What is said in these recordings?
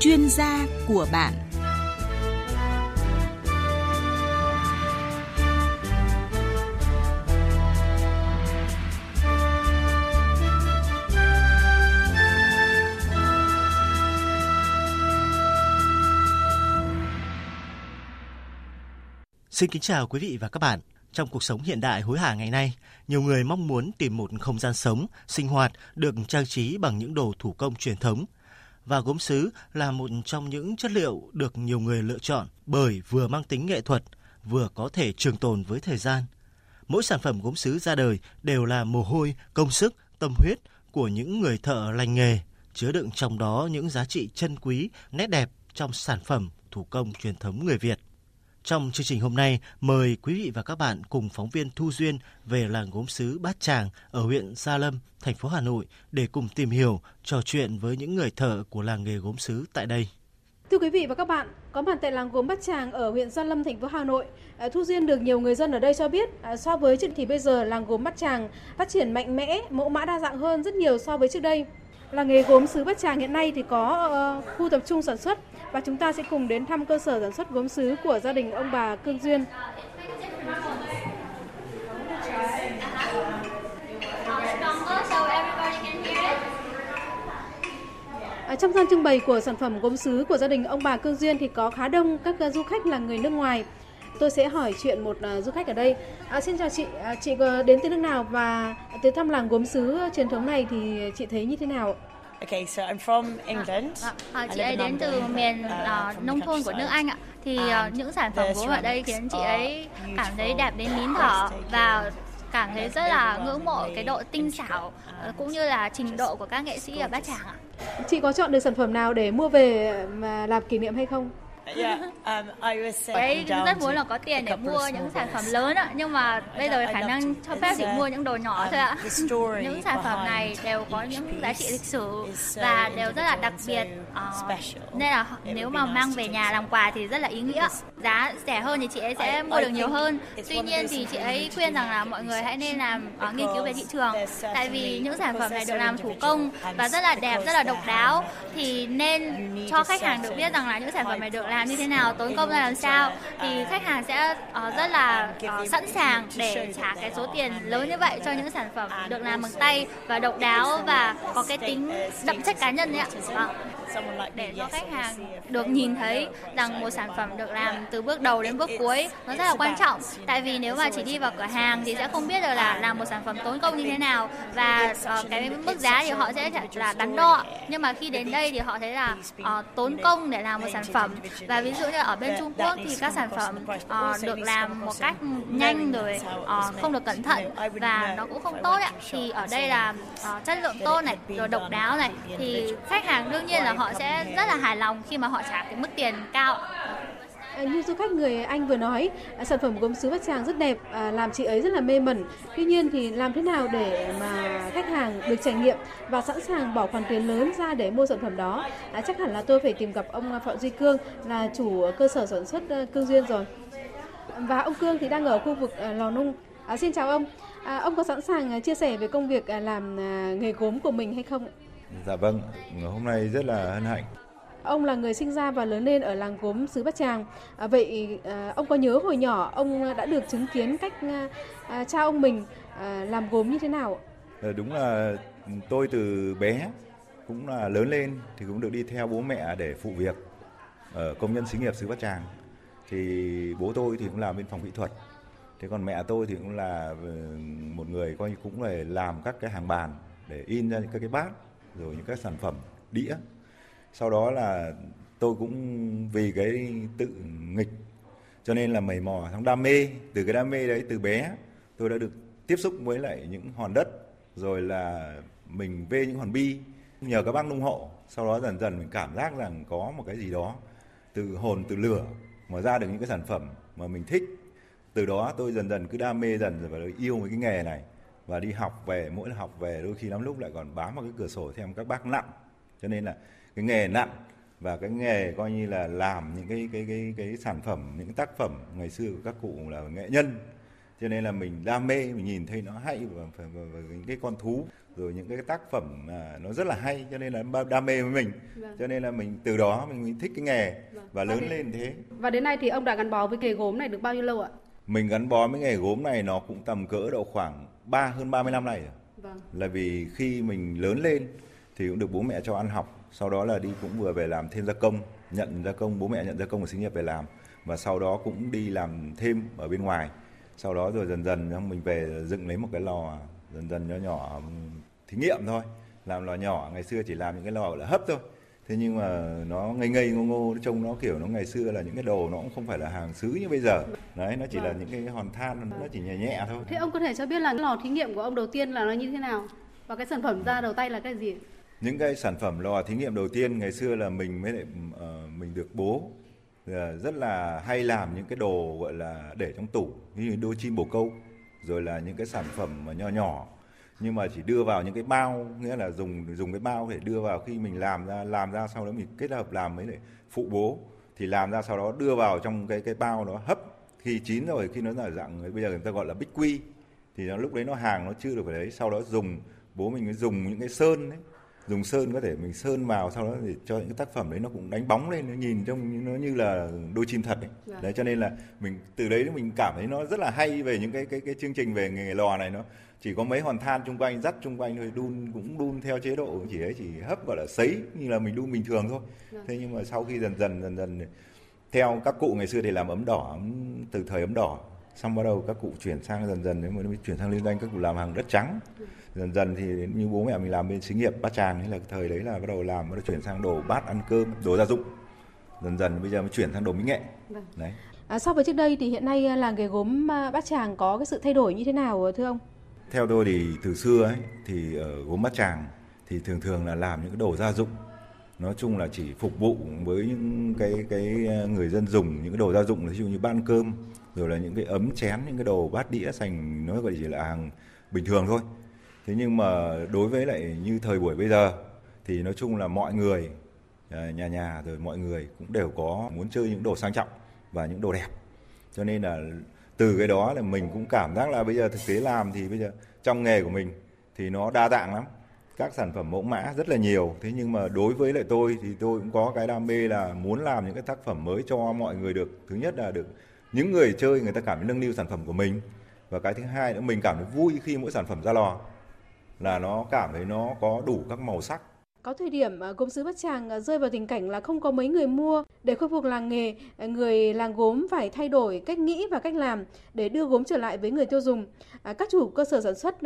chuyên gia của bạn Xin kính chào quý vị và các bạn. Trong cuộc sống hiện đại hối hả ngày nay, nhiều người mong muốn tìm một không gian sống, sinh hoạt được trang trí bằng những đồ thủ công truyền thống. Và gốm sứ là một trong những chất liệu được nhiều người lựa chọn bởi vừa mang tính nghệ thuật, vừa có thể trường tồn với thời gian. Mỗi sản phẩm gốm sứ ra đời đều là mồ hôi, công sức, tâm huyết của những người thợ lành nghề, chứa đựng trong đó những giá trị chân quý, nét đẹp trong sản phẩm thủ công truyền thống người Việt. Trong chương trình hôm nay, mời quý vị và các bạn cùng phóng viên Thu Duyên về làng gốm sứ Bát Tràng ở huyện Gia Lâm, thành phố Hà Nội để cùng tìm hiểu, trò chuyện với những người thợ của làng nghề gốm sứ tại đây. Thưa quý vị và các bạn, có mặt tại làng gốm Bát Tràng ở huyện Gia Lâm, thành phố Hà Nội, à, Thu Duyên được nhiều người dân ở đây cho biết à, so với trước thì bây giờ làng gốm Bát Tràng phát triển mạnh mẽ, mẫu mã đa dạng hơn rất nhiều so với trước đây. Làng nghề gốm sứ Bát Tràng hiện nay thì có uh, khu tập trung sản xuất và chúng ta sẽ cùng đến thăm cơ sở sản xuất gốm sứ của gia đình ông bà Cương Duyên. À, trong gian trưng bày của sản phẩm gốm sứ của gia đình ông bà Cương Duyên thì có khá đông các du khách là người nước ngoài. Tôi sẽ hỏi chuyện một uh, du khách ở đây. À, xin chào chị, à, chị đến từ nước nào và tới thăm làng gốm sứ truyền thống này thì chị thấy như thế nào? Okay, so I'm from England. À, à, chị ấy đến từ miền uh, nông thôn của nước Anh ạ. Thì uh, những sản phẩm gốm ở đây khiến chị ấy cảm thấy đẹp đến nín thở và cảm thấy rất là ngưỡng mộ cái độ tinh xảo cũng như là trình độ của các nghệ sĩ ở Bát Tràng ạ. Chị có chọn được sản phẩm nào để mua về mà làm kỷ niệm hay không? Yeah, um, I was Đấy rất muốn là có tiền để mua những sản phẩm lớn ạ, nhưng mà bây giờ khả năng cho phép chỉ mua những đồ nhỏ um, thôi ạ. những sản phẩm này đều có những giá trị lịch sử và đều rất là đặc biệt, uh, nên là nếu mà mang về nhà làm quà thì rất là ý nghĩa. Giá rẻ hơn thì chị ấy sẽ mua được nhiều hơn. Tuy nhiên thì chị ấy khuyên rằng là mọi người hãy nên làm uh, nghiên cứu về thị trường, tại vì những sản phẩm này được làm thủ công và rất là đẹp, rất là độc đáo, thì nên cho khách hàng được biết rằng là những sản phẩm này được làm như thế nào tốn công ra làm sao thì khách hàng sẽ uh, rất là uh, sẵn sàng để trả cái số tiền lớn như vậy cho những sản phẩm được làm bằng tay và độc đáo và có cái tính đậm chất cá nhân đấy ạ. uh, để cho khách hàng được nhìn thấy rằng một sản phẩm được làm từ bước đầu đến bước cuối nó rất là quan trọng. Tại vì nếu mà chỉ đi vào cửa hàng thì sẽ không biết được là làm một sản phẩm tốn công như thế nào và uh, cái mức giá thì họ sẽ là đắn đo. Nhưng mà khi đến đây thì họ thấy là uh, tốn công để làm một sản phẩm. và ví dụ như ở bên Trung Quốc thì các sản phẩm uh, được làm một cách nhanh rồi uh, không được cẩn thận và nó cũng không tốt ạ thì ở đây là uh, chất lượng tốt này rồi độc đáo này. Thì khách hàng đương nhiên là họ sẽ rất là hài lòng khi mà họ trả cái mức tiền cao À, như du khách người Anh vừa nói, à, sản phẩm gốm sứ Bát Tràng rất đẹp, à, làm chị ấy rất là mê mẩn. Tuy nhiên thì làm thế nào để mà khách hàng được trải nghiệm và sẵn sàng bỏ khoản tiền lớn ra để mua sản phẩm đó? À, chắc hẳn là tôi phải tìm gặp ông Phạm Duy Cương là chủ cơ sở sản xuất Cương Duyên rồi. Và ông Cương thì đang ở khu vực à, Lò Nung. À, xin chào ông. À, ông có sẵn sàng à, chia sẻ về công việc à, làm nghề gốm của mình hay không? Dạ vâng, hôm nay rất là hân hạnh Ông là người sinh ra và lớn lên ở làng gốm xứ Bát Tràng. À, vậy à, ông có nhớ hồi nhỏ ông đã được chứng kiến cách à, cha ông mình à, làm gốm như thế nào? À, đúng là tôi từ bé cũng là lớn lên thì cũng được đi theo bố mẹ để phụ việc ở công nhân xí nghiệp xứ Bát Tràng. Thì bố tôi thì cũng làm bên phòng kỹ thuật. Thế còn mẹ tôi thì cũng là ờ, một người coi như cũng là làm các cái hàng bàn để in ra những các cái bát rồi những các sản phẩm đĩa. Sau đó là tôi cũng vì cái tự nghịch, cho nên là mầy mò trong đam mê. Từ cái đam mê đấy, từ bé, tôi đã được tiếp xúc với lại những hòn đất, rồi là mình vê những hòn bi, nhờ các bác nung hộ. Sau đó dần dần mình cảm giác rằng có một cái gì đó, từ hồn, từ lửa mà ra được những cái sản phẩm mà mình thích. Từ đó tôi dần dần cứ đam mê dần và yêu với cái nghề này và đi học về mỗi học về đôi khi lắm lúc lại còn bám vào cái cửa sổ xem các bác nặng. Cho nên là cái nghề nặng và cái nghề coi như là làm những cái cái cái cái sản phẩm những tác phẩm ngày xưa của các cụ là nghệ nhân. Cho nên là mình đam mê mình nhìn thấy nó hay và, và, và, và những cái con thú rồi những cái tác phẩm mà nó rất là hay cho nên là đam mê với mình. Vâng. cho nên là mình từ đó mình, mình thích cái nghề vâng. và lớn và đến, lên thế. và đến nay thì ông đã gắn bó với nghề gốm này được bao nhiêu lâu ạ? Mình gắn bó với nghề gốm này nó cũng tầm cỡ độ khoảng ba hơn 30 năm này rồi. Vâng. là vì khi mình lớn lên thì cũng được bố mẹ cho ăn học sau đó là đi cũng vừa về làm thêm gia công nhận gia công bố mẹ nhận gia công của sinh nghiệp về làm và sau đó cũng đi làm thêm ở bên ngoài. Sau đó rồi dần dần mình về dựng lấy một cái lò dần dần nhỏ nhỏ thí nghiệm thôi làm lò nhỏ. Ngày xưa chỉ làm những cái lò là hấp thôi thế nhưng mà nó ngây ngây ngô ngô trông nó kiểu nó ngày xưa là những cái đồ nó cũng không phải là hàng xứ như bây giờ. Đấy nó chỉ vâng. là những cái hòn than nó chỉ nhẹ nhẹ thôi. Thế ông có thể cho biết là lò thí nghiệm của ông đầu tiên là nó như thế nào? Và cái sản phẩm ra đầu tay là cái gì? Những cái sản phẩm lò thí nghiệm đầu tiên ngày xưa là mình mới lại uh, mình được bố rất là hay làm những cái đồ gọi là để trong tủ. Như đôi chim bồ câu rồi là những cái sản phẩm mà nhỏ nhỏ nhưng mà chỉ đưa vào những cái bao, nghĩa là dùng dùng cái bao để đưa vào khi mình làm ra làm ra sau đó mình kết hợp làm với lại phụ bố. Thì làm ra sau đó đưa vào trong cái cái bao nó hấp, khi chín rồi, khi nó là dạng, bây giờ người ta gọi là bích quy, thì nó lúc đấy nó hàng nó chưa được phải đấy sau đó dùng, bố mình mới dùng những cái sơn đấy dùng sơn có thể mình sơn vào sau đó để cho những cái tác phẩm đấy nó cũng đánh bóng lên nó nhìn trông nó như là đôi chim thật đấy. Yeah. Dạ. đấy cho nên là mình từ đấy mình cảm thấy nó rất là hay về những cái cái cái chương trình về nghề lò này nó chỉ có mấy hòn than chung quanh dắt chung quanh thôi đun cũng đun theo chế độ chỉ ấy chỉ hấp gọi là sấy như là mình đun bình thường thôi yeah. Dạ. thế nhưng mà sau khi dần dần dần dần theo các cụ ngày xưa thì làm ấm đỏ từ thời ấm đỏ xong bắt đầu các cụ chuyển sang dần dần nếu mới chuyển sang liên doanh các cụ làm hàng đất trắng. Dần dần thì như bố mẹ mình làm bên xí nghiệp bát tràng ấy là thời đấy là bắt đầu làm bắt đầu chuyển sang đồ bát ăn cơm đồ gia dụng. Dần dần bây giờ mới chuyển sang đồ mỹ nghệ. Vâng. đấy. À, so với trước đây thì hiện nay à, làng nghề gốm à, bát tràng có cái sự thay đổi như thế nào thưa ông? Theo tôi thì từ xưa ấy thì ở gốm bát tràng thì thường thường là làm những cái đồ gia dụng. Nói chung là chỉ phục vụ với những cái cái à, người dân dùng những cái đồ gia dụng ví dụ như ban cơm rồi là những cái ấm chén, những cái đồ bát đĩa sành nói gọi chỉ là hàng bình thường thôi. Thế nhưng mà đối với lại như thời buổi bây giờ, thì nói chung là mọi người à, nhà nhà rồi mọi người cũng đều có muốn chơi những đồ sang trọng và những đồ đẹp. Cho nên là từ cái đó là mình cũng cảm giác là bây giờ thực tế làm thì bây giờ trong nghề của mình thì nó đa dạng lắm. Các sản phẩm mẫu mã rất là nhiều. Thế nhưng mà đối với lại tôi thì tôi cũng có cái đam mê là muốn làm những cái tác phẩm mới cho mọi người được. Thứ nhất là được những người chơi người ta cảm thấy nâng niu sản phẩm của mình. Và cái thứ hai nữa, mình cảm thấy vui khi mỗi sản phẩm ra lò. Là nó cảm thấy nó có đủ các màu sắc có thời điểm à, gốm sứ Bát Tràng à, rơi vào tình cảnh là không có mấy người mua. Để khôi phục làng nghề, à, người làng gốm phải thay đổi cách nghĩ và cách làm để đưa gốm trở lại với người tiêu dùng. Các chủ cơ sở sản xuất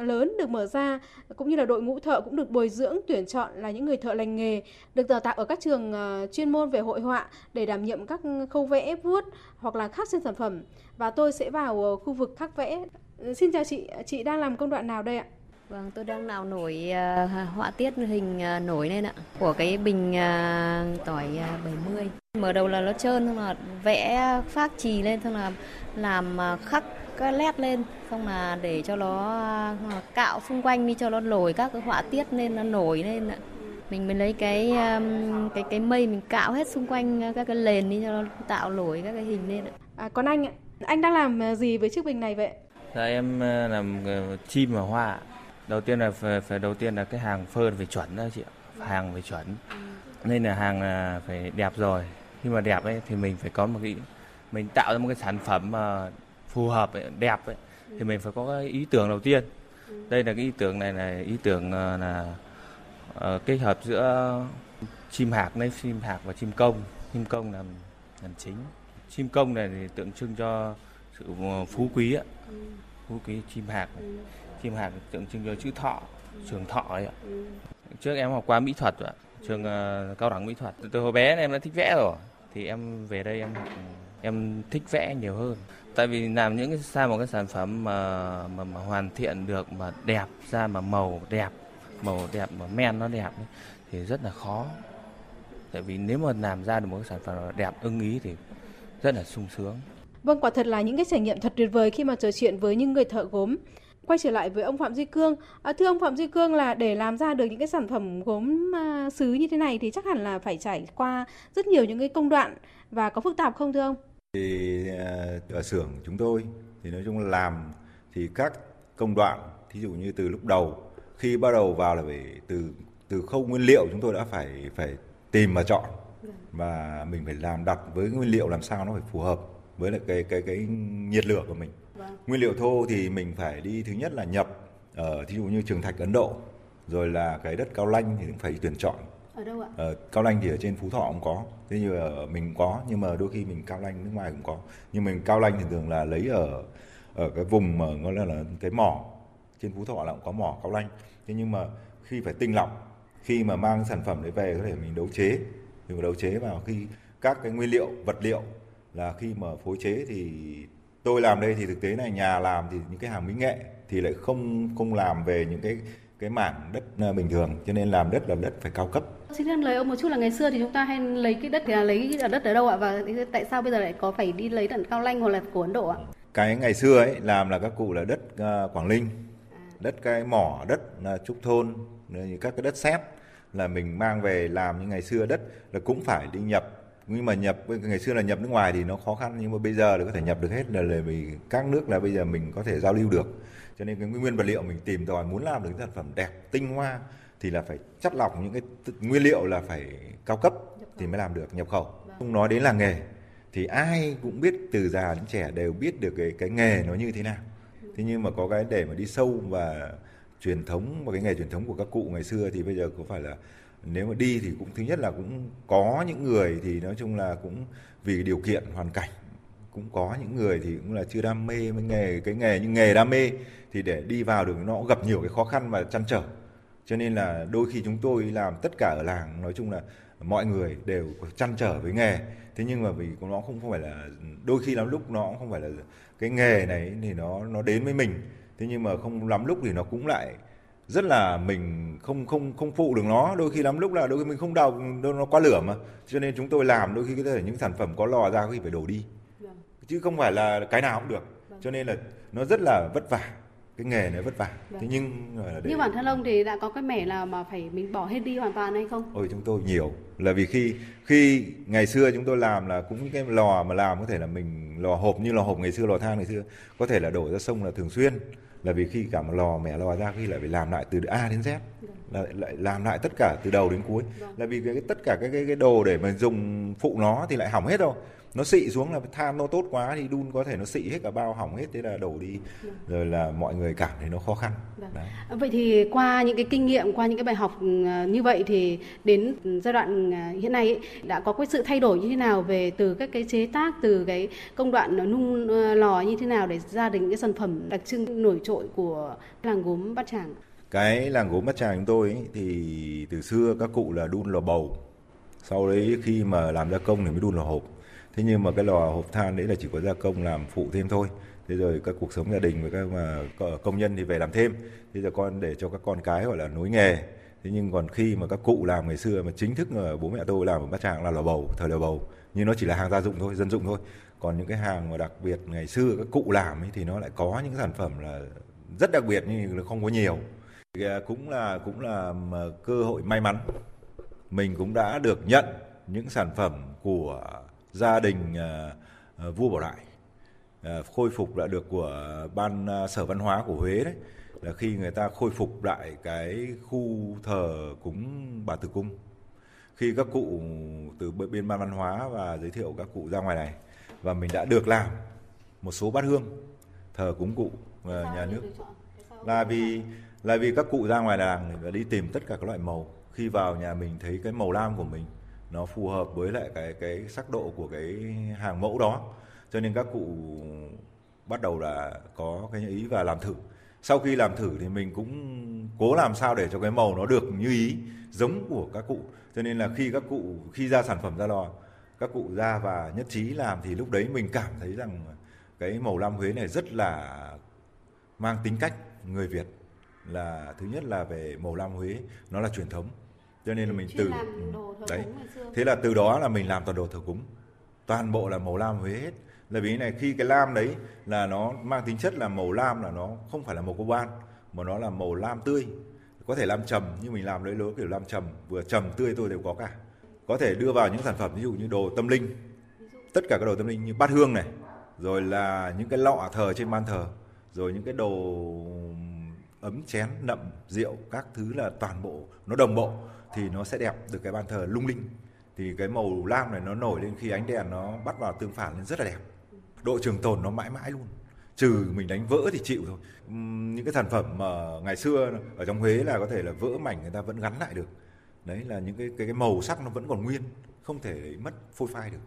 lớn được mở ra, cũng như là đội ngũ thợ cũng được bồi dưỡng, tuyển chọn là những người thợ lành nghề, được đào tạo ở các trường chuyên môn về hội họa để đảm nhiệm các khâu vẽ, vuốt hoặc là khắc trên sản phẩm. Và tôi sẽ vào khu vực khắc vẽ. Xin chào chị, chị đang làm công đoạn nào đây ạ? Vâng, tôi đang nào nổi uh, họa tiết hình uh, nổi lên ạ của cái bình uh, tỏi uh, 70. Mở đầu là nó trơn xong là vẽ phát trì lên xong là làm uh, khắc cái led lên xong là để cho nó uh, cạo xung quanh đi cho nó nổi các cái họa tiết lên nó nổi lên ạ. Mình mới lấy cái um, cái cái mây mình cạo hết xung quanh các cái nền đi cho nó tạo nổi các cái hình lên ạ. À, còn anh ạ, anh đang làm gì với chiếc bình này vậy? Dạ em làm chim và hoa đầu tiên là phải, phải đầu tiên là cái hàng phơn phải chuẩn đó chị ạ. Hàng phải chuẩn. Nên là hàng là phải đẹp rồi. Khi mà đẹp ấy thì mình phải có một cái mình tạo ra một cái sản phẩm mà phù hợp ấy, đẹp ấy, thì mình phải có cái ý tưởng đầu tiên. Đây là cái ý tưởng này là ý tưởng ờ, là uh, kết hợp giữa chim hạc lấy chim hạc và chim công. Chim công là làm chính. Chim công này thì tượng trưng cho sự ờ, phú quý ạ. Phú quý chim hạc này chim hạc tượng trưng cho chữ thọ trường thọ ấy ạ. Trước em học qua mỹ thuật ạ trường uh, cao đẳng mỹ thuật. Từ hồi bé em đã thích vẽ rồi thì em về đây em học em thích vẽ nhiều hơn. Tại vì làm những cái ra một cái sản phẩm mà, mà mà hoàn thiện được mà đẹp ra mà màu đẹp màu đẹp mà men nó đẹp ấy, thì rất là khó. Tại vì nếu mà làm ra được một cái sản phẩm đẹp ưng ý thì rất là sung sướng. Vâng, quả thật là những cái trải nghiệm thật tuyệt vời khi mà trò chuyện với những người thợ gốm quay trở lại với ông Phạm Duy Cương. À, thưa ông Phạm Duy Cương là để làm ra được những cái sản phẩm gốm à, sứ như thế này thì chắc hẳn là phải trải qua rất nhiều những cái công đoạn và có phức tạp không thưa ông? Thì à, ở xưởng chúng tôi thì nói chung là làm thì các công đoạn thí dụ như từ lúc đầu khi bắt đầu vào là phải từ từ khâu nguyên liệu chúng tôi đã phải phải tìm và chọn và mình phải làm đặt với nguyên liệu làm sao nó phải phù hợp với lại cái cái cái nhiệt lửa của mình. Vâng. Nguyên liệu thô thì mình phải đi thứ nhất là nhập ở thí dụ như trường thạch Ấn Độ rồi là cái đất cao lanh thì cũng phải tuyển chọn ở đâu ạ? Ờ, cao lanh thì ở trên phú thọ cũng có thế như ở mình có nhưng mà đôi khi mình cao lanh nước ngoài cũng có nhưng mình cao lanh thì thường là lấy ở ở cái vùng mà gọi là, là cái mỏ trên phú thọ là cũng có mỏ cao lanh thế nhưng mà khi phải tinh lọc khi mà mang sản phẩm đấy về có thể mình đấu chế mình đấu chế vào khi các cái nguyên liệu vật liệu là khi mà phối chế thì tôi làm đây thì thực tế này nhà làm thì những cái hàng mỹ nghệ thì lại không không làm về những cái cái mảng đất à, bình thường cho nên làm đất là đất phải cao cấp Xin thân lời ông một chút là ngày xưa thì chúng ta hay lấy cái đất thì là lấy đất ở đâu ạ và tại sao bây giờ lại có phải đi lấy tận Cao Lanh hoặc là của Ấn Độ ạ? Cái ngày xưa ấy làm là các cụ là đất uh, Quảng Ninh, à. đất cái mỏ, đất uh, trúc thôn, các cái đất sét là mình mang về làm như ngày xưa đất là cũng phải đi nhập nhưng mà nhập ngày xưa là nhập nước ngoài thì nó khó khăn nhưng mà bây giờ là có thể nhập được hết là là vì các nước là bây giờ mình có thể giao lưu được. Cho nên cái nguyên vật liệu mình tìm tòi muốn làm được sản phẩm đẹp tinh hoa thì là phải chắt lọc những cái nguyên liệu là phải cao cấp thì mới làm được nhập khẩu. Vâng. không nói đến là nghề thì ai cũng biết từ già đến trẻ đều biết được cái cái nghề nó như thế nào. Thế nhưng mà có cái để mà đi sâu và truyền thống và cái nghề truyền thống của các cụ ngày xưa thì bây giờ có phải là nếu mà đi thì cũng, thứ nhất là cũng có những người thì nói chung là cũng vì điều kiện hoàn cảnh, cũng có những người thì cũng là chưa đam mê với nghề, cái nghề nhưng nghề đam mê thì để đi vào được nó gặp nhiều cái khó khăn và chăn trở. Cho nên là đôi khi chúng tôi làm tất cả ở làng, nói chung là mọi người đều chăn trở với nghề. Thế nhưng mà vì nó không phải là, đôi khi lắm lúc nó cũng không phải là cái nghề này thì nó nó đến với mình. Thế nhưng mà không lắm lúc thì nó cũng lại rất là mình không không không phụ được nó. Đôi khi lắm lúc là đôi khi mình không đào nó quá lửa mà. Cho nên chúng tôi làm đôi khi có thể những sản phẩm có lò ra có khi phải đổ đi. Vâng. chứ không phải là cái nào cũng được. Vâng. cho nên là nó rất là vất vả. Cái nghề này vất vả. Vâng. thế nhưng là để... như bản thân ông thì đã có cái mẻ nào mà phải mình bỏ hết đi hoàn toàn hay không? Ôi chúng tôi nhiều. Là vì khi khi ngày xưa chúng tôi làm là cũng cái lò mà làm có thể là mình lò hộp như lò hộp ngày xưa lò than ngày xưa. Có thể là đổ ra sông là thường xuyên là vì khi cả một lò mẻ lò ra khi lại phải làm lại từ A đến Z. Là lại làm lại tất cả từ đầu đến cuối. Vâng. là vì cái tất cả cái cái cái đồ để mà dùng phụ nó thì lại hỏng hết rồi nó xị xuống là than nó tốt quá thì đun có thể nó xị hết cả bao hỏng hết thế là đổ đi. Rồi là mọi người cảm thấy nó khó khăn. Vâng. vậy thì qua những cái kinh nghiệm qua những cái bài học ừ, như vậy thì đến giai đoạn ừ, hiện nay ấy, đã có cái sự thay đổi như thế nào về từ các cái chế tác từ cái công đoạn nung ờ, lò như thế nào để ra đến cái sản phẩm đặc trưng nổi trội của làng gốm Bát Tràng? Cái làng gốm Bát Tràng chúng tôi ấy, thì từ xưa các cụ là đun lò bầu. Sau đấy khi mà làm gia công thì mới đun lò hộp thế nhưng mà cái lò hộp than đấy là chỉ có gia công làm phụ thêm thôi. Thế rồi các cuộc sống gia đình với các mà công nhân thì về làm thêm. Thế giờ con để cho các con cái gọi là nối nghề. Thế nhưng còn khi mà các cụ làm ngày xưa mà chính thức bố mẹ tôi làm ở bát tràng là lò bầu thời lò bầu. Nhưng nó chỉ là hàng gia dụng thôi dân dụng thôi. Còn những cái hàng mà đặc biệt ngày xưa các cụ làm ấy, thì nó lại có những sản phẩm là rất đặc biệt nhưng nó không có nhiều. Thì à, cũng là cũng là cơ hội may mắn. Mình cũng đã được nhận những sản phẩm của gia đình uh, vua Bảo Đại. Uh, khôi phục lại được của ban uh, sở văn hóa của Huế đấy là khi người ta khôi phục lại cái khu thờ cúng bà Tử Cung. Khi các cụ từ bên ban văn hóa và giới thiệu các cụ ra ngoài này và mình đã được làm một số bát hương thờ cúng cụ nhà nước. là vì là vì các cụ ra ngoài làng và đi tìm tất cả các loại màu. Khi vào nhà mình thấy cái màu lam của mình nó phù hợp với lại cái cái sắc độ của cái hàng mẫu đó. Cho nên các cụ bắt đầu là có cái ý và làm thử. Sau khi làm thử thì mình cũng cố làm sao để cho cái màu nó được như ý, giống của các cụ. Cho nên là khi các cụ, khi ra sản phẩm ra lò các cụ ra và nhất trí làm thì lúc đấy mình cảm thấy rằng cái màu lam Huế này rất là mang tính cách người Việt. Là thứ nhất là về màu lam Huế, nó là truyền thống cho nên là mình từ đấy. thế là từ đó là mình làm toàn đồ thờ cúng. Toàn bộ là màu lam Huế hết. Là vì này khi cái lam đấy là nó mang tính chất là màu lam là nó không phải là màu coban mà nó là màu lam tươi. Có thể lam trầm nhưng mình làm lấy lối kiểu lam trầm vừa trầm tươi tôi đều có cả. Có thể đưa vào những sản phẩm ví dụ như đồ tâm linh. Tất cả các đồ tâm linh như bát hương này rồi là những cái lọ thờ trên ban thờ rồi những cái đồ ấm chén nậm rượu các thứ là toàn bộ nó đồng bộ thì nó sẽ đẹp được cái bàn thờ lung linh. Thì cái màu lam này nó nổi lên khi ánh đèn nó bắt vào tương phản lên rất là đẹp. Độ trường tồn nó mãi mãi luôn. Trừ mình đánh vỡ thì chịu thôi. Những cái sản phẩm mà ngày xưa ở trong Huế là có thể là vỡ mảnh người ta vẫn gắn lại được. Đấy là những cái cái, cái màu sắc nó vẫn còn nguyên không thể mất phôi phai được.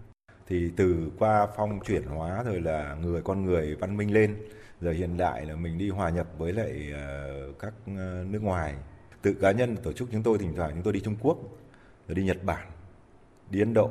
Thì từ qua phong chuyển hóa rồi là người con người văn minh lên giờ hiện đại là mình đi hòa nhập với lại ờ, các ờ, nước ngoài. Tự cá nhân tổ chức chúng tôi thỉnh thoảng chúng tôi đi Trung Quốc, rồi đi Nhật Bản, đi Ấn Độ.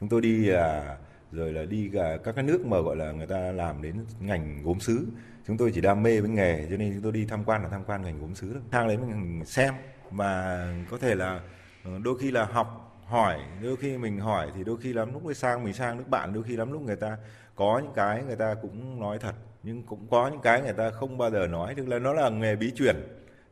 Chúng tôi đi là rồi là đi cả các cái nước mà, gọi là, người ta làm đến ngành gốm sứ. Chúng tôi chỉ đam mê với nghề, cho nên chúng tôi đi tham quan là tham quan ngành gốm sứ thôi. Sang đấy mình xem và có thể là ờ, đôi khi là học, hỏi, đôi khi mình hỏi thì đôi khi lắm, lúc mới sang mình sang nước bạn, đôi khi lắm lúc người ta có những cái người ta cũng nói thật nhưng cũng có những cái người ta không bao giờ nói, tức là nó là nghề bí truyền.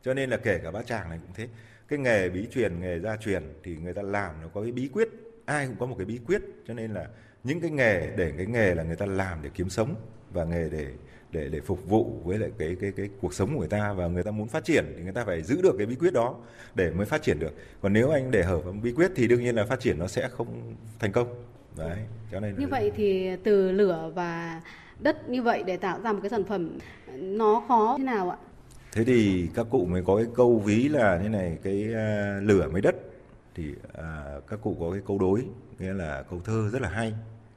Cho nên là kể cả bác tràng này cũng thế. Cái nghề bí truyền, nghề gia truyền thì người ta làm nó có cái bí quyết. Ai cũng có một cái bí quyết. Cho nên là những cái nghề, để cái nghề là người ta làm để kiếm sống và nghề để để để phục vụ với lại cái cái cái cuộc sống của người ta và người ta muốn phát triển thì người ta phải giữ được cái bí quyết đó để mới phát triển được. Còn nếu anh để hở bí quyết thì đương nhiên là phát triển nó sẽ không thành công. Đấy, cho nên như vậy thì từ lửa và đất như vậy để tạo ra một cái sản phẩm nó khó thế nào ạ? Thế thì các cụ mới có cái câu ví là thế này cái uh, lửa mới đất. Thì uh, các cụ có cái câu đối nghĩa là câu thơ rất là hay.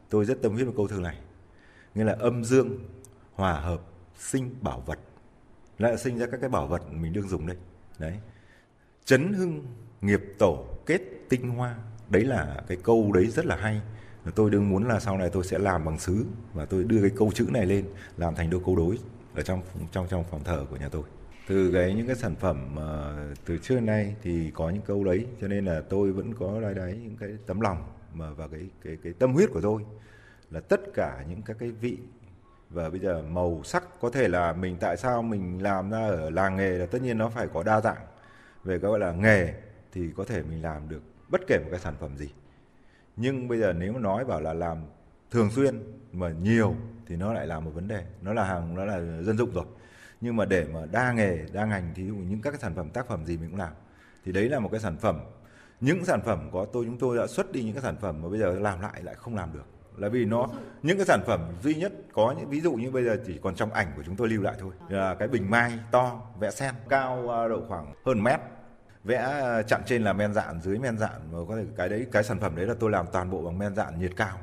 Tôi rất tâm huyết với câu thơ này. Nghĩa là âm dương hòa hợp sinh bảo vật. Lại sinh ra các cái bảo vật mình đương dùng đây. Đấy. Chấn hưng nghiệp tổ kết tinh hoa. Đấy là cái câu đấy rất là hay tôi đương muốn là sau này tôi sẽ làm bằng sứ và tôi đưa cái câu chữ này lên làm thành đôi câu đối ở trong trong trong phòng thờ của nhà tôi. Từ cái những cái sản phẩm uh, từ trước đến nay thì có những câu đấy cho nên là tôi vẫn có lại đấy những cái tấm lòng mà và cái cái cái tâm huyết của tôi là tất cả những các cái vị. Và bây giờ màu sắc có thể là mình tại sao mình làm ra ở làng nghề là tất nhiên nó phải có đa dạng. Về cái gọi là nghề thì có thể mình làm được bất kể một cái sản phẩm gì nhưng bây giờ nếu mà nói bảo là làm thường xuyên mà nhiều thì nó lại là một vấn đề. Nó là hàng nó là dân dụng rồi. Nhưng mà để mà đa nghề đa ngành thì những các cái sản phẩm tác phẩm gì mình cũng làm thì đấy là một cái sản phẩm. Những sản phẩm có tôi chúng tôi đã xuất đi những cái sản phẩm mà bây giờ làm lại lại không làm được. Là vì nó những cái sản phẩm duy nhất có những ví dụ như bây giờ chỉ còn trong ảnh của chúng tôi lưu lại thôi. Là cái bình mai to vẽ sen cao à, độ khoảng hơn mét vẽ ờ, chặn trên là men dạn dưới men dạn và có thể cái đấy cái sản phẩm đấy là tôi làm toàn bộ bằng men dạn nhiệt cao.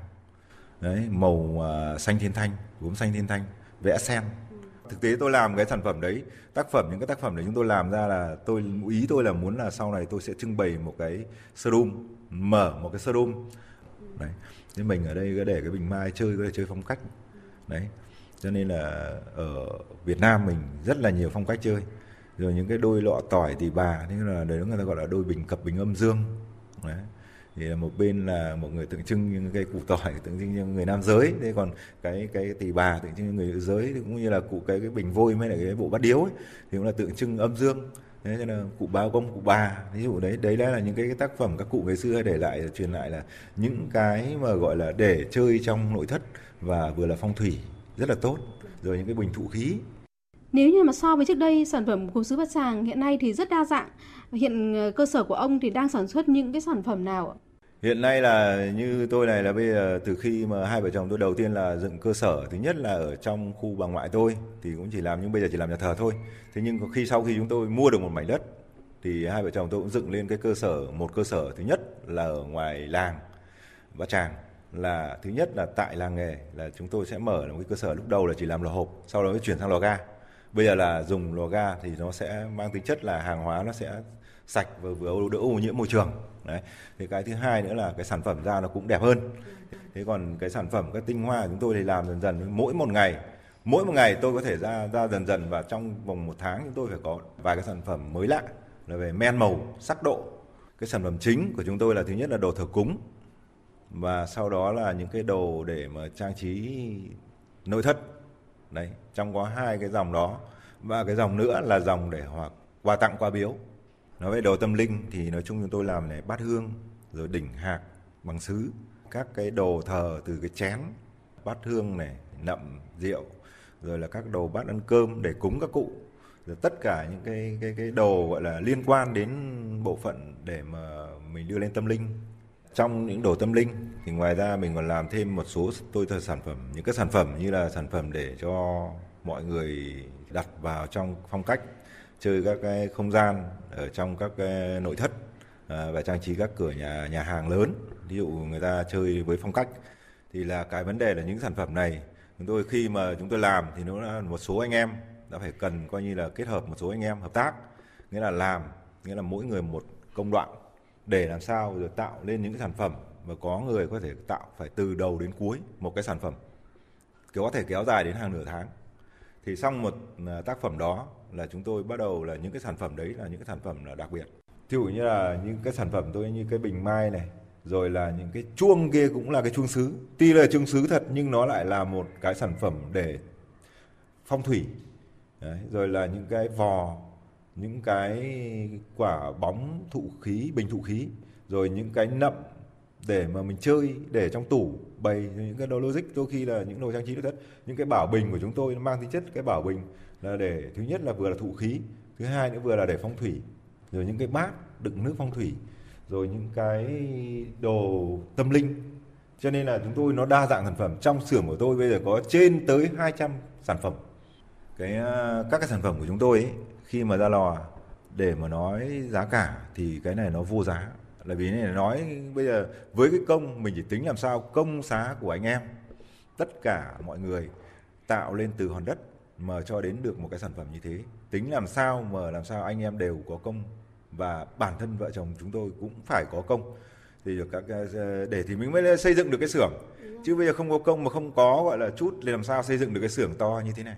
Đấy màu uh, xanh thiên thanh gốm xanh thiên thanh vẽ sen. Thực tế tôi làm cái sản phẩm đấy tác phẩm những cái tác phẩm đấy chúng tôi làm ra là tôi ý tôi là muốn là sau này tôi sẽ trưng bày một cái showroom mở một cái showroom. Đấy thế mình ở đây để cái bình mai chơi có thể chơi phong cách. Đấy cho nên là ở Việt Nam mình rất là nhiều phong cách chơi rồi những cái đôi lọ tỏi thì bà thế là đấy người ta gọi là đôi bình cập bình âm dương. Đấy. Thì là một bên là một người tượng trưng như cây củ tỏi tượng trưng như người nam giới. Thế còn cái cái tỳ bà tượng trưng như người nữ giới cũng như là cụ cái cái bình vôi hay là cái bộ bát điếu ấy, thì cũng là tượng trưng âm dương. Thế cho nên là cụ bà công cụ bà ví dụ đấy đấy là những cái, cái tác phẩm các cụ ngày xưa để lại truyền lại là những cái mà gọi là để chơi trong nội thất và vừa là phong thủy rất là tốt. Rồi những cái bình thụ khí nếu như mà so với trước đây, sản phẩm gốm sứ Bát Tràng hiện nay thì rất đa dạng hiện ờ, cơ sở của ông thì đang sản xuất những cái sản phẩm nào ạ? Hiện nay là như tôi này là bây giờ từ khi mà hai vợ chồng tôi đầu tiên là dựng cơ sở, thứ nhất là ở trong khu bà ngoại tôi, thì cũng chỉ làm nhưng bây giờ chỉ làm nhà thờ thôi. Thế nhưng khi sau khi chúng tôi mua được một mảnh đất, thì hai vợ chồng tôi cũng dựng lên cái cơ sở, một cơ sở thứ nhất là ở ngoài làng Bát Tràng, là thứ nhất là tại làng nghề, là chúng tôi sẽ mở một cái cơ sở lúc đầu là chỉ làm lò hộp, sau đó mới chuyển sang lò ga bây giờ là dùng lò ga thì nó sẽ mang tính chất là hàng hóa nó sẽ sạch và vừa đỡ ô nhiễm môi trường. Đấy. Thì cái thứ hai nữa là cái sản phẩm ra nó cũng đẹp hơn. Thế còn cái sản phẩm các tinh hoa chúng tôi thì làm dần dần, mỗi một ngày, mỗi một ngày tôi có thể ra ra dần dần và trong vòng một tháng chúng tôi phải có vài cái sản phẩm mới lạ. Là về men màu, sắc độ. Cái sản phẩm chính của chúng tôi là thứ nhất là đồ thờ cúng. Và sau đó là những cái đồ để mà trang trí nội thất đấy, trong có hai cái dòng đó. Và cái dòng nữa là dòng để hoặc quà tặng, quà biếu. Nói về đồ tâm linh thì nói chung chúng tôi làm này, bát hương, rồi đỉnh hạc, bằng sứ. Các cái đồ thờ từ cái chén, bát hương này, nậm, rượu, rồi là các đồ bát ăn cơm để cúng các cụ. Rồi tất cả những cái cái cái đồ, gọi là liên quan đến bộ phận để mà mình đưa lên tâm linh trong những đồ tâm linh, thì ngoài ra mình còn làm thêm một số tôi thờ sản phẩm, những cái sản phẩm như là sản phẩm để cho mọi người đặt vào trong phong cách, chơi các cái không gian ở trong các cái nội thất à, và trang trí các cửa nhà nhà hàng lớn. Ví dụ người ta chơi với phong cách. Thì là cái vấn đề là những sản phẩm này, chúng tôi khi mà chúng tôi làm thì nó là một số anh em đã phải cần coi như là kết hợp một số anh em hợp tác. Nghĩa là làm, nghĩa là mỗi người một công đoạn để làm sao rồi tạo lên những cái sản phẩm mà có người có thể tạo phải từ đầu đến cuối một cái sản phẩm. Có thể kéo dài đến hàng nửa tháng. Thì xong một à, tác phẩm đó là chúng tôi bắt đầu là những cái sản phẩm đấy là những cái sản phẩm là đặc biệt. Thí dụ như là những cái sản phẩm tôi như cái bình mai này rồi là những cái chuông kia cũng là cái chuông sứ. Tuy là chuông sứ thật nhưng nó lại là một cái sản phẩm để phong thủy. Đấy, rồi là những cái vò những cái quả bóng thụ khí bình thụ khí rồi những cái nậm để mà mình chơi để trong tủ bày những cái đồ logic. Đôi khi là những đồ trang trí nội thất những cái bảo bình của chúng tôi nó mang tính chất cái bảo bình là để thứ nhất là vừa là thụ khí thứ hai nữa vừa là để phong thủy rồi những cái bát đựng nước phong thủy rồi những cái đồ tâm linh. Cho nên là chúng tôi nó đa dạng sản phẩm. Trong xưởng của tôi bây giờ có trên tới 200 sản phẩm. Cái à, các cái sản phẩm của chúng tôi ấy, khi mà ra lò để mà nói giá cả thì cái này nó vô giá. Là vì này nói bây giờ với cái công mình chỉ tính làm sao công giá của anh em tất cả mọi người tạo lên từ hòn đất mà cho đến được một cái sản phẩm như thế. Tính làm sao mà làm sao anh em đều có công và bản thân vợ chồng chúng tôi cũng phải có công. Thì được các để thì mình mới xây dựng được cái xưởng. Chứ bây giờ không có công mà không có gọi là chút thì làm sao xây dựng được cái xưởng to như thế này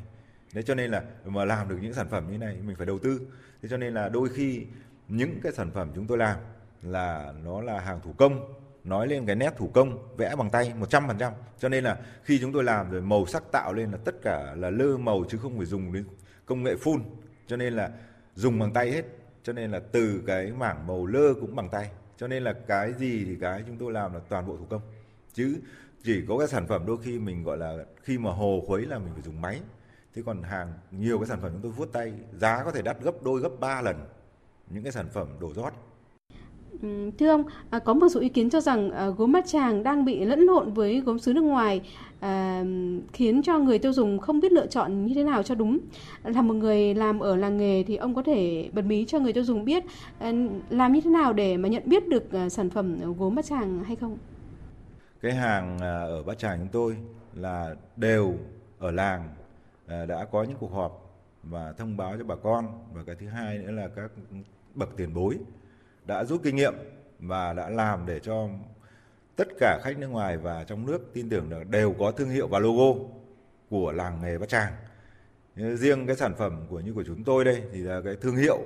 Thế cho nên là mà làm được những sản phẩm như này, mình phải đầu tư. Thế cho nên là đôi khi những cái sản phẩm chúng tôi làm là nó là hàng thủ công, nói lên cái nét thủ công, vẽ bằng tay 100% cho nên là khi chúng tôi làm rồi, màu sắc tạo lên là tất cả là lơ màu chứ không phải dùng đến công nghệ phun cho nên là dùng bằng tay hết. Cho nên là từ cái mảng màu lơ cũng bằng tay. Cho nên là cái gì thì cái chúng tôi làm là toàn bộ thủ công. Chứ chỉ có cái sản phẩm đôi khi mình, gọi là, khi mà hồ khuấy là mình phải dùng máy thế còn hàng nhiều cái sản phẩm chúng tôi vuốt tay giá có thể đắt gấp đôi gấp 3 lần những cái sản phẩm đổ rót thưa ông, à, có một số ý kiến cho rằng à, gốm bát tràng đang bị lẫn lộn với gốm sứ nước ngoài, à, khiến cho người tiêu dùng không biết lựa chọn như thế nào cho đúng. Là một người làm ở làng nghề thì ông có thể bật mí cho người tiêu dùng biết làm như thế nào để mà nhận biết được sản phẩm gốm bát tràng hay không? Cái hàng ở bát tràng chúng tôi là đều ở làng Ờ, đã có những cuộc họp và thông báo cho bà con và cái thứ hai nữa là các bậc tiền bối đã rút kinh nghiệm và đã làm để cho tất cả khách nước ngoài và trong nước tin tưởng là đều có thương hiệu và logo của làng nghề Bát Tràng. Ờ, riêng cái sản phẩm của như của chúng tôi đây thì là cái thương hiệu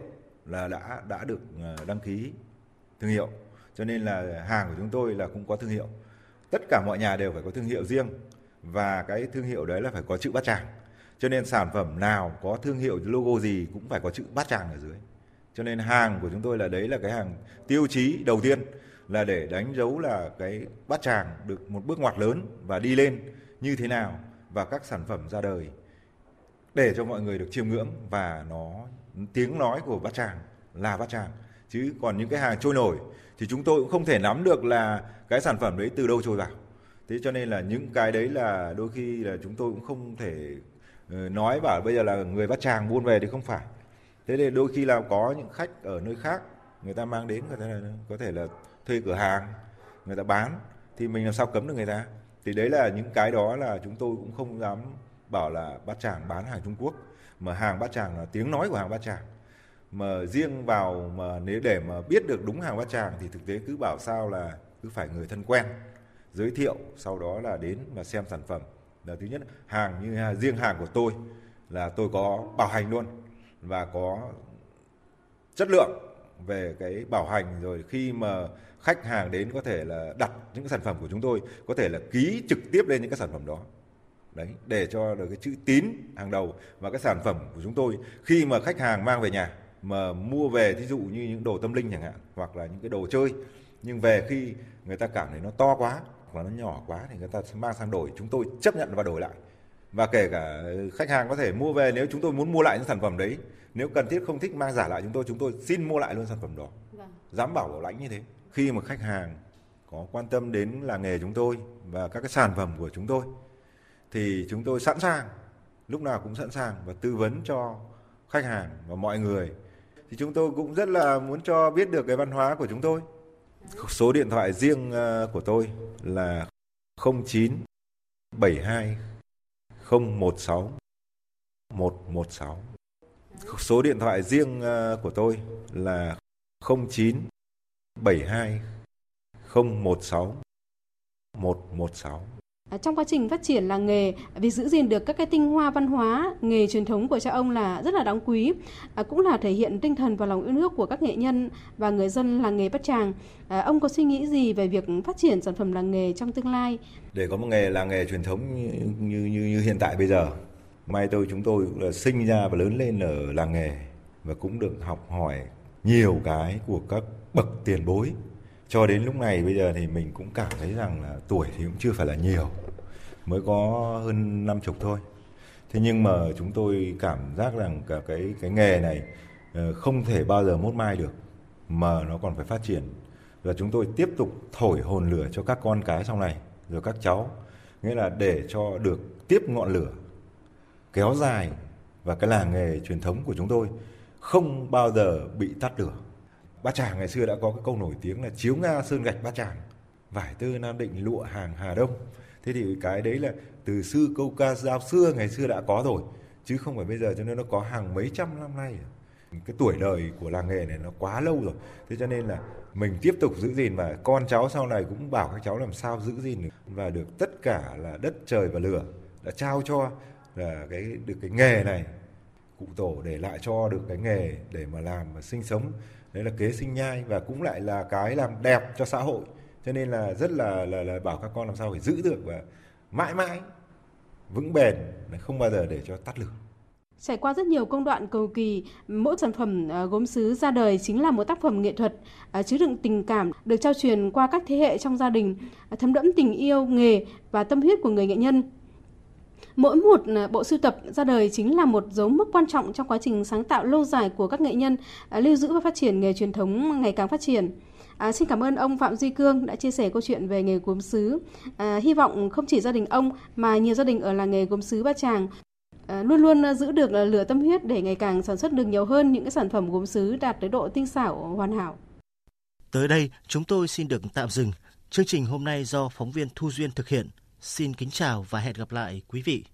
là đã đã được ờ, đăng ký thương hiệu. Cho nên là hàng của chúng tôi là cũng có thương hiệu. Tất cả mọi nhà đều phải có thương hiệu riêng và cái thương hiệu đấy là phải có chữ Bát Tràng. Cho nên sản phẩm nào có thương hiệu, logo gì cũng phải có chữ Bát Tràng ở dưới. Cho nên hàng của chúng tôi là đấy là cái hàng tiêu chí đầu tiên là để đánh dấu là cái bát tràng được một bước ngoặt lớn và đi lên như thế nào và các sản phẩm ra đời để cho mọi người được chiêm ngưỡng và nó, tiếng nói của bát tràng là bát tràng. Chứ còn những cái hàng trôi nổi thì chúng tôi cũng không thể nắm được là cái sản phẩm đấy từ đâu trôi vào. Thế cho nên là những cái đấy là đôi khi là chúng tôi cũng không thể Ờ, nói bảo bây giờ là người bát tràng buôn về thì không phải. Thế thì đôi khi là có những khách ở nơi khác, người ta mang đến có thể là, có thể là thuê cửa hàng, người ta bán, thì mình làm sao cấm được người ta? Thì đấy là những cái đó là chúng tôi cũng không dám bảo là bát tràng bán hàng Trung Quốc, mà hàng bát tràng là tiếng nói của hàng bát tràng mà riêng vào mà nếu để mà biết được đúng hàng bát tràng thì thực tế cứ bảo sao là cứ phải người thân quen, giới thiệu, sau đó là đến và xem sản phẩm là thứ nhất, hàng như à, riêng hàng của tôi là tôi có bảo hành luôn và có chất lượng về cái bảo hành. Rồi khi mà khách hàng đến có thể là đặt những sản phẩm của chúng tôi, có thể là ký trực tiếp lên những cái sản phẩm đó. Đấy, để cho được cái chữ tín hàng đầu và cái sản phẩm của chúng tôi. Khi mà khách hàng mang về nhà, mà mua về, thí dụ như những đồ tâm linh chẳng hạn, hoặc là những cái đồ chơi, nhưng về khi người ta cảm thấy nó to quá hoặc là nó nhỏ quá thì người ta sẽ mang sang đổi. Chúng tôi chấp nhận và đổi lại. Và kể cả khách hàng có thể mua về nếu chúng tôi muốn mua lại những sản phẩm đấy nếu cần thiết không thích mang giả lại chúng tôi chúng tôi xin mua lại luôn sản phẩm đó. Vâng. dám bảo bảo lãnh như thế. Khi mà khách hàng có quan tâm đến làng nghề chúng tôi và các cái sản phẩm của chúng tôi thì chúng tôi sẵn sàng lúc nào cũng sẵn sàng và tư vấn cho khách hàng và mọi người. Thì chúng tôi cũng rất là muốn cho biết được cái văn hóa của chúng tôi số điện thoại riêng ờ, của tôi là 09 72 016 116 số điện thoại riêng ờ, của tôi là 09 72 016 116. Ờ, trong quá trình phát triển làng nghề, việc giữ gìn được các cái tinh hoa văn hóa, nghề truyền thống của cha ông là rất là đáng quý, à, cũng là thể hiện tinh thần và lòng yêu nước của các nghệ nhân và người dân làng nghề Bát Tràng. À, ông có suy nghĩ gì về việc phát triển sản phẩm làng nghề trong tương lai? Để có một nghề làng nghề truyền thống như như như, như hiện tại bây giờ, may tôi chúng tôi cũng là sinh ra và lớn lên ở làng nghề và cũng được học hỏi nhiều cái của các bậc tiền bối cho đến lúc này bây giờ thì mình cũng cảm thấy rằng là tuổi thì cũng chưa phải là nhiều mới có hơn năm chục thôi. Thế nhưng mà chúng tôi cảm giác rằng cả cái cái nghề này ờ, không thể bao giờ mốt mai được mà nó còn phải phát triển. Và chúng tôi tiếp tục thổi hồn lửa cho các con cái sau này rồi các cháu. Nghĩa là để cho được tiếp ngọn lửa kéo dài và cái làng nghề truyền thống của chúng tôi không bao giờ bị tắt lửa. Bát Tràng ngày xưa đã có cái câu nổi tiếng là chiếu Nga sơn gạch Bát Tràng, vải tơ Nam Định lụa hàng Hà Đông. Thế thì cái đấy là từ xưa câu ca dao xưa ngày xưa đã có rồi, chứ không phải bây giờ cho nên nó có hàng mấy trăm năm nay. À. Cái tuổi đời của làng nghề này nó quá lâu rồi. Thế cho nên là mình tiếp tục giữ gìn và con cháu sau này cũng bảo các cháu làm sao giữ gìn được. Và được tất cả là đất trời và lửa đã trao cho là cái được cái nghề này. Cụ tổ để lại cho được cái nghề để mà làm và sinh sống. Đấy là kế sinh nhai và cũng lại là cái làm đẹp cho xã hội cho nên là rất là là, là bảo các con làm sao phải giữ được và mãi mãi vững bền không bao giờ để cho tắt lửa Trải qua rất nhiều công đoạn cầu kỳ, mỗi sản phẩm à, gốm sứ ra đời chính là một tác phẩm nghệ thuật à, chứa đựng tình cảm được trao truyền qua các thế hệ trong gia đình, à, thấm đẫm tình yêu nghề và tâm huyết của người nghệ nhân. Mỗi một bộ sưu tập ra đời chính là một dấu mốc quan trọng trong quá trình sáng tạo lâu dài của các nghệ nhân lưu giữ và phát triển nghề truyền thống ngày càng phát triển. À, xin cảm ơn ông Phạm Duy Cương đã chia sẻ câu chuyện về nghề gốm sứ. À, hy vọng không chỉ gia đình ông mà nhiều gia đình ở làng nghề gốm sứ ba Tràng à, luôn luôn à, giữ được à, lửa tâm huyết để ngày càng sản xuất được nhiều hơn những cái sản phẩm gốm sứ đạt tới độ tinh xảo hoàn hảo. Tới đây, chúng tôi xin được tạm dừng. Chương trình hôm nay do phóng viên Thu Duyên thực hiện. Xin kính chào và hẹn gặp lại quý vị.